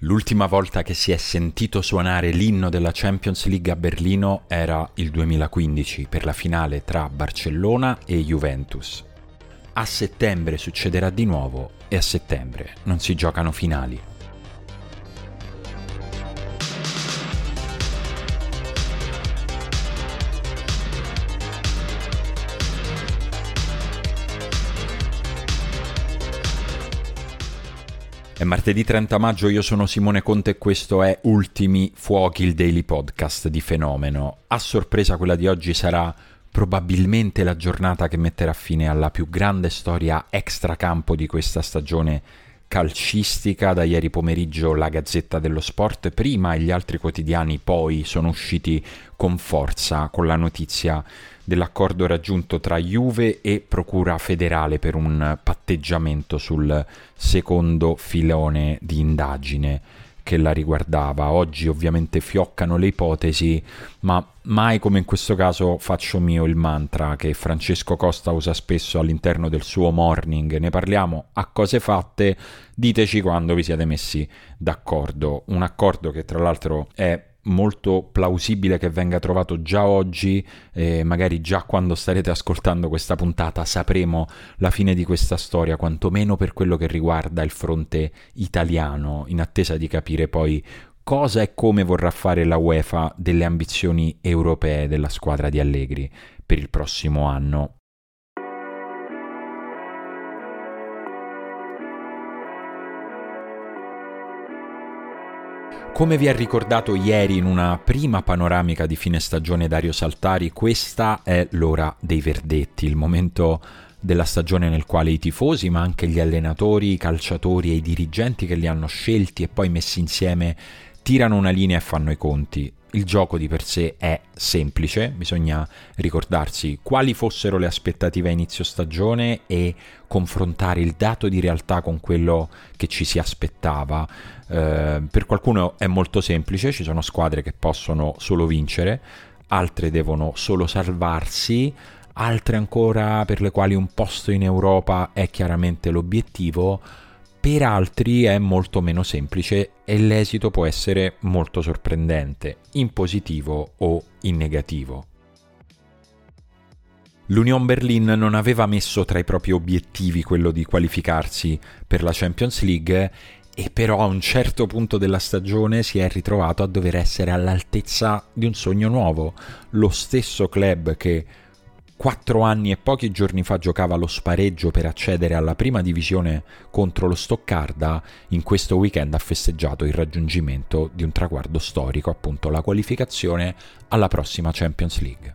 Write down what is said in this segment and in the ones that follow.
L'ultima volta che si è sentito suonare l'inno della Champions League a Berlino era il 2015 per la finale tra Barcellona e Juventus. A settembre succederà di nuovo e a settembre non si giocano finali. Martedì 30 maggio, io sono Simone Conte e questo è Ultimi Fuochi, il daily podcast di Fenomeno. A sorpresa quella di oggi sarà probabilmente la giornata che metterà fine alla più grande storia extracampo di questa stagione calcistica. Da ieri pomeriggio la Gazzetta dello Sport, prima e gli altri quotidiani poi sono usciti con forza con la notizia dell'accordo raggiunto tra Juve e Procura federale per un patteggiamento sul secondo filone di indagine che la riguardava. Oggi ovviamente fioccano le ipotesi, ma mai come in questo caso faccio mio il mantra che Francesco Costa usa spesso all'interno del suo morning. Ne parliamo a cose fatte, diteci quando vi siete messi d'accordo. Un accordo che tra l'altro è molto plausibile che venga trovato già oggi, eh, magari già quando starete ascoltando questa puntata sapremo la fine di questa storia, quantomeno per quello che riguarda il fronte italiano, in attesa di capire poi cosa e come vorrà fare la UEFA delle ambizioni europee della squadra di Allegri per il prossimo anno. Come vi ha ricordato ieri in una prima panoramica di fine stagione Dario Saltari, questa è l'ora dei verdetti, il momento della stagione nel quale i tifosi, ma anche gli allenatori, i calciatori e i dirigenti che li hanno scelti e poi messi insieme tirano una linea e fanno i conti il gioco di per sé è semplice, bisogna ricordarsi quali fossero le aspettative a inizio stagione e confrontare il dato di realtà con quello che ci si aspettava. Eh, per qualcuno è molto semplice, ci sono squadre che possono solo vincere, altre devono solo salvarsi, altre ancora per le quali un posto in Europa è chiaramente l'obiettivo per altri è molto meno semplice e l'esito può essere molto sorprendente, in positivo o in negativo. L'Union Berlin non aveva messo tra i propri obiettivi quello di qualificarsi per la Champions League e però a un certo punto della stagione si è ritrovato a dover essere all'altezza di un sogno nuovo, lo stesso club che quattro anni e pochi giorni fa giocava lo spareggio per accedere alla prima divisione contro lo Stoccarda, in questo weekend ha festeggiato il raggiungimento di un traguardo storico, appunto la qualificazione alla prossima Champions League.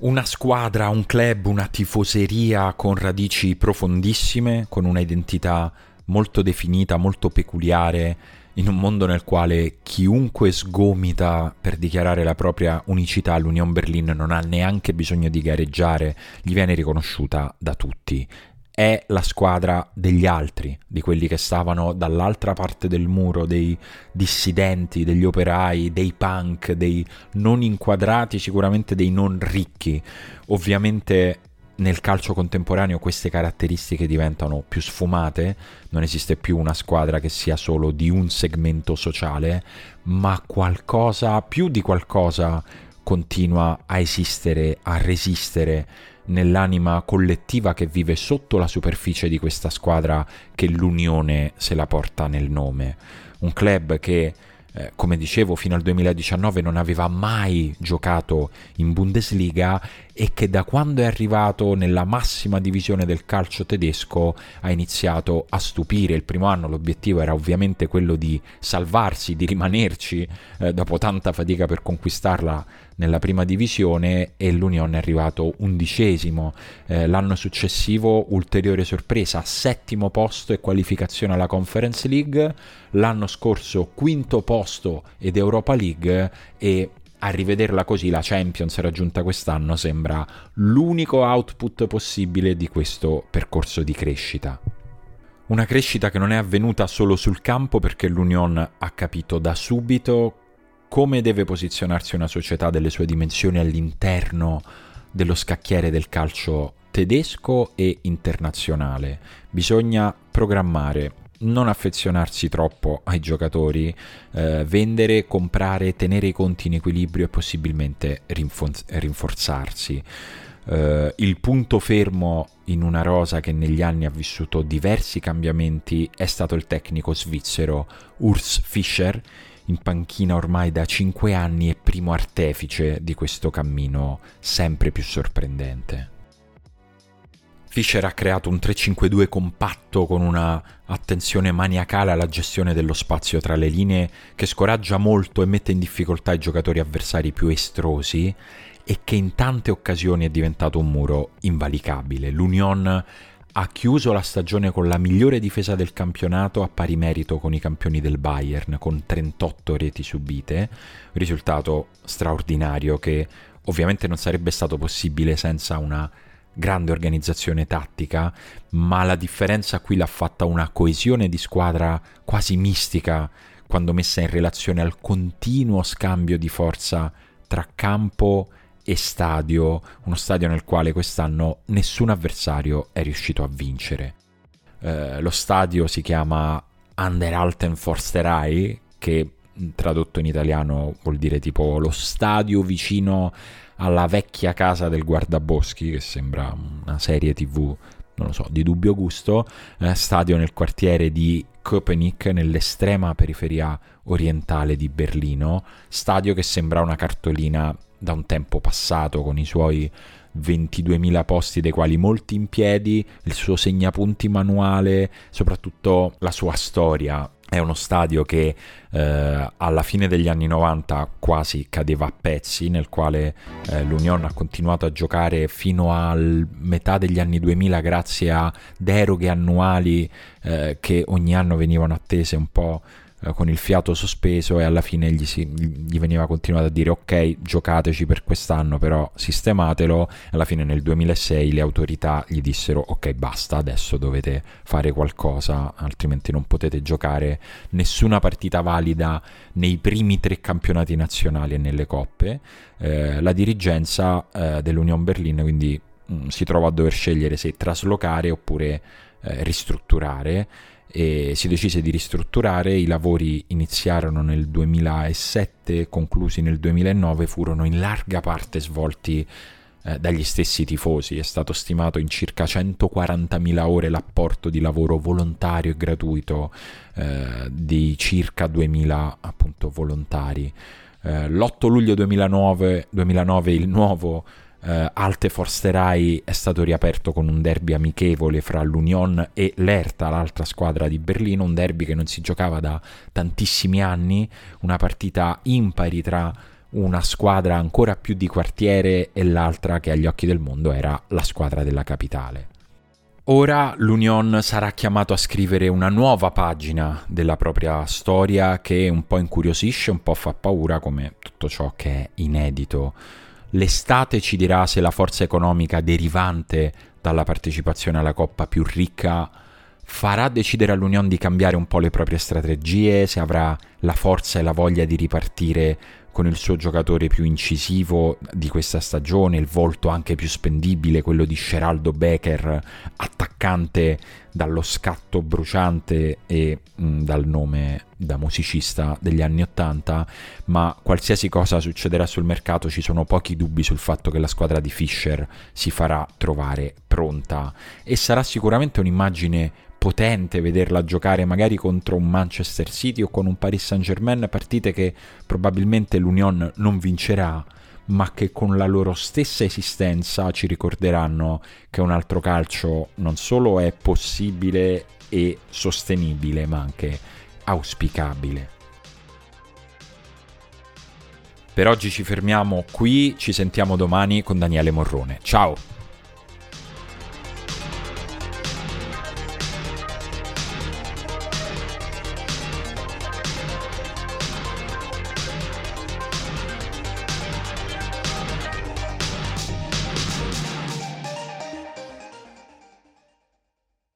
Una squadra, un club, una tifoseria con radici profondissime, con una identità molto definita, molto peculiare in un mondo nel quale chiunque sgomita per dichiarare la propria unicità all'Union Berlin non ha neanche bisogno di gareggiare, gli viene riconosciuta da tutti. È la squadra degli altri, di quelli che stavano dall'altra parte del muro, dei dissidenti, degli operai, dei punk, dei non inquadrati, sicuramente dei non ricchi. Ovviamente nel calcio contemporaneo queste caratteristiche diventano più sfumate, non esiste più una squadra che sia solo di un segmento sociale, ma qualcosa, più di qualcosa, continua a esistere, a resistere nell'anima collettiva che vive sotto la superficie di questa squadra che l'unione se la porta nel nome. Un club che eh, come dicevo, fino al 2019 non aveva mai giocato in Bundesliga e che da quando è arrivato nella massima divisione del calcio tedesco ha iniziato a stupire. Il primo anno l'obiettivo era ovviamente quello di salvarsi, di rimanerci eh, dopo tanta fatica per conquistarla nella prima divisione e l'Unione è arrivato undicesimo. Eh, l'anno successivo ulteriore sorpresa, settimo posto e qualificazione alla Conference League. L'anno scorso quinto posto ed Europa League e a rivederla così la Champions raggiunta quest'anno sembra l'unico output possibile di questo percorso di crescita. Una crescita che non è avvenuta solo sul campo perché l'Union ha capito da subito come deve posizionarsi una società delle sue dimensioni all'interno dello scacchiere del calcio tedesco e internazionale. Bisogna programmare, non affezionarsi troppo ai giocatori, eh, vendere, comprare, tenere i conti in equilibrio e possibilmente rinfor- rinforzarsi. Uh, il punto fermo in una rosa che negli anni ha vissuto diversi cambiamenti è stato il tecnico svizzero Urs Fischer, in panchina ormai da 5 anni e primo artefice di questo cammino sempre più sorprendente. Fischer ha creato un 3-5-2 compatto con una attenzione maniacale alla gestione dello spazio tra le linee che scoraggia molto e mette in difficoltà i giocatori avversari più estrosi e che in tante occasioni è diventato un muro invalicabile. L'Union ha chiuso la stagione con la migliore difesa del campionato a pari merito con i campioni del Bayern, con 38 reti subite, risultato straordinario che ovviamente non sarebbe stato possibile senza una grande organizzazione tattica, ma la differenza qui l'ha fatta una coesione di squadra quasi mistica quando messa in relazione al continuo scambio di forza tra campo e stadio, uno stadio nel quale quest'anno nessun avversario è riuscito a vincere. Eh, lo stadio si chiama Anderalten Forsterei, che tradotto in italiano vuol dire tipo lo stadio vicino alla vecchia casa del guardaboschi, che sembra una serie tv, non lo so, di dubbio gusto, eh, stadio nel quartiere di Köpenick, nell'estrema periferia orientale di Berlino, stadio che sembra una cartolina da un tempo passato con i suoi 22.000 posti dei quali molti in piedi, il suo segnapunti manuale, soprattutto la sua storia. È uno stadio che eh, alla fine degli anni 90 quasi cadeva a pezzi, nel quale eh, l'Unione ha continuato a giocare fino a metà degli anni 2000 grazie a deroghe annuali eh, che ogni anno venivano attese un po' Eh, con il fiato sospeso e alla fine gli, si, gli, veniva continuato a dire ok giocateci per quest'anno però sistematelo. Alla fine nel 2006 le autorità gli dissero ok basta adesso dovete fare qualcosa altrimenti non potete giocare nessuna partita valida nei primi tre campionati nazionali e nelle coppe. Eh, la dirigenza eh, dell'Union Berlin quindi mh, mm, si trova a dover scegliere se traslocare oppure eh, ristrutturare e si decise di ristrutturare, i lavori iniziarono nel 2007, conclusi nel 2009, furono in larga parte svolti eh, dagli stessi tifosi, è stato stimato in circa 140.000 ore l'apporto di lavoro volontario e gratuito eh, di circa 2.000 appunto volontari. Eh, l'8 luglio 2009, 2009 il nuovo Uh, Alte Forsterai è stato riaperto con un derby amichevole fra l'Union e l'Erta, l'altra squadra di Berlino, un derby che non si giocava da tantissimi anni, una partita impari tra una squadra ancora più di quartiere e l'altra che agli occhi del mondo era la squadra della capitale. Ora l'Union sarà chiamato a scrivere una nuova pagina della propria storia che un po' incuriosisce, un po' fa paura come tutto ciò che è inedito L'estate ci dirà se la forza economica derivante dalla partecipazione alla Coppa più ricca farà decidere all'Unione di cambiare un po' le proprie strategie, se avrà la forza e la voglia di ripartire con il suo giocatore più incisivo di questa stagione, il volto anche più spendibile, quello di Geraldo Becker, attaccante dallo scatto bruciante e mh, mm, dal nome da musicista degli anni Ottanta, ma qualsiasi cosa succederà sul mercato ci sono pochi dubbi sul fatto che la squadra di Fischer si farà trovare pronta. E sarà sicuramente un'immagine potente vederla giocare magari contro un Manchester City o con un Paris Saint Germain, partite che probabilmente l'Union non vincerà, ma che con la loro stessa esistenza ci ricorderanno che un altro calcio non solo è possibile e sostenibile, ma anche auspicabile. Per oggi ci fermiamo qui, ci sentiamo domani con Daniele Morrone. Ciao!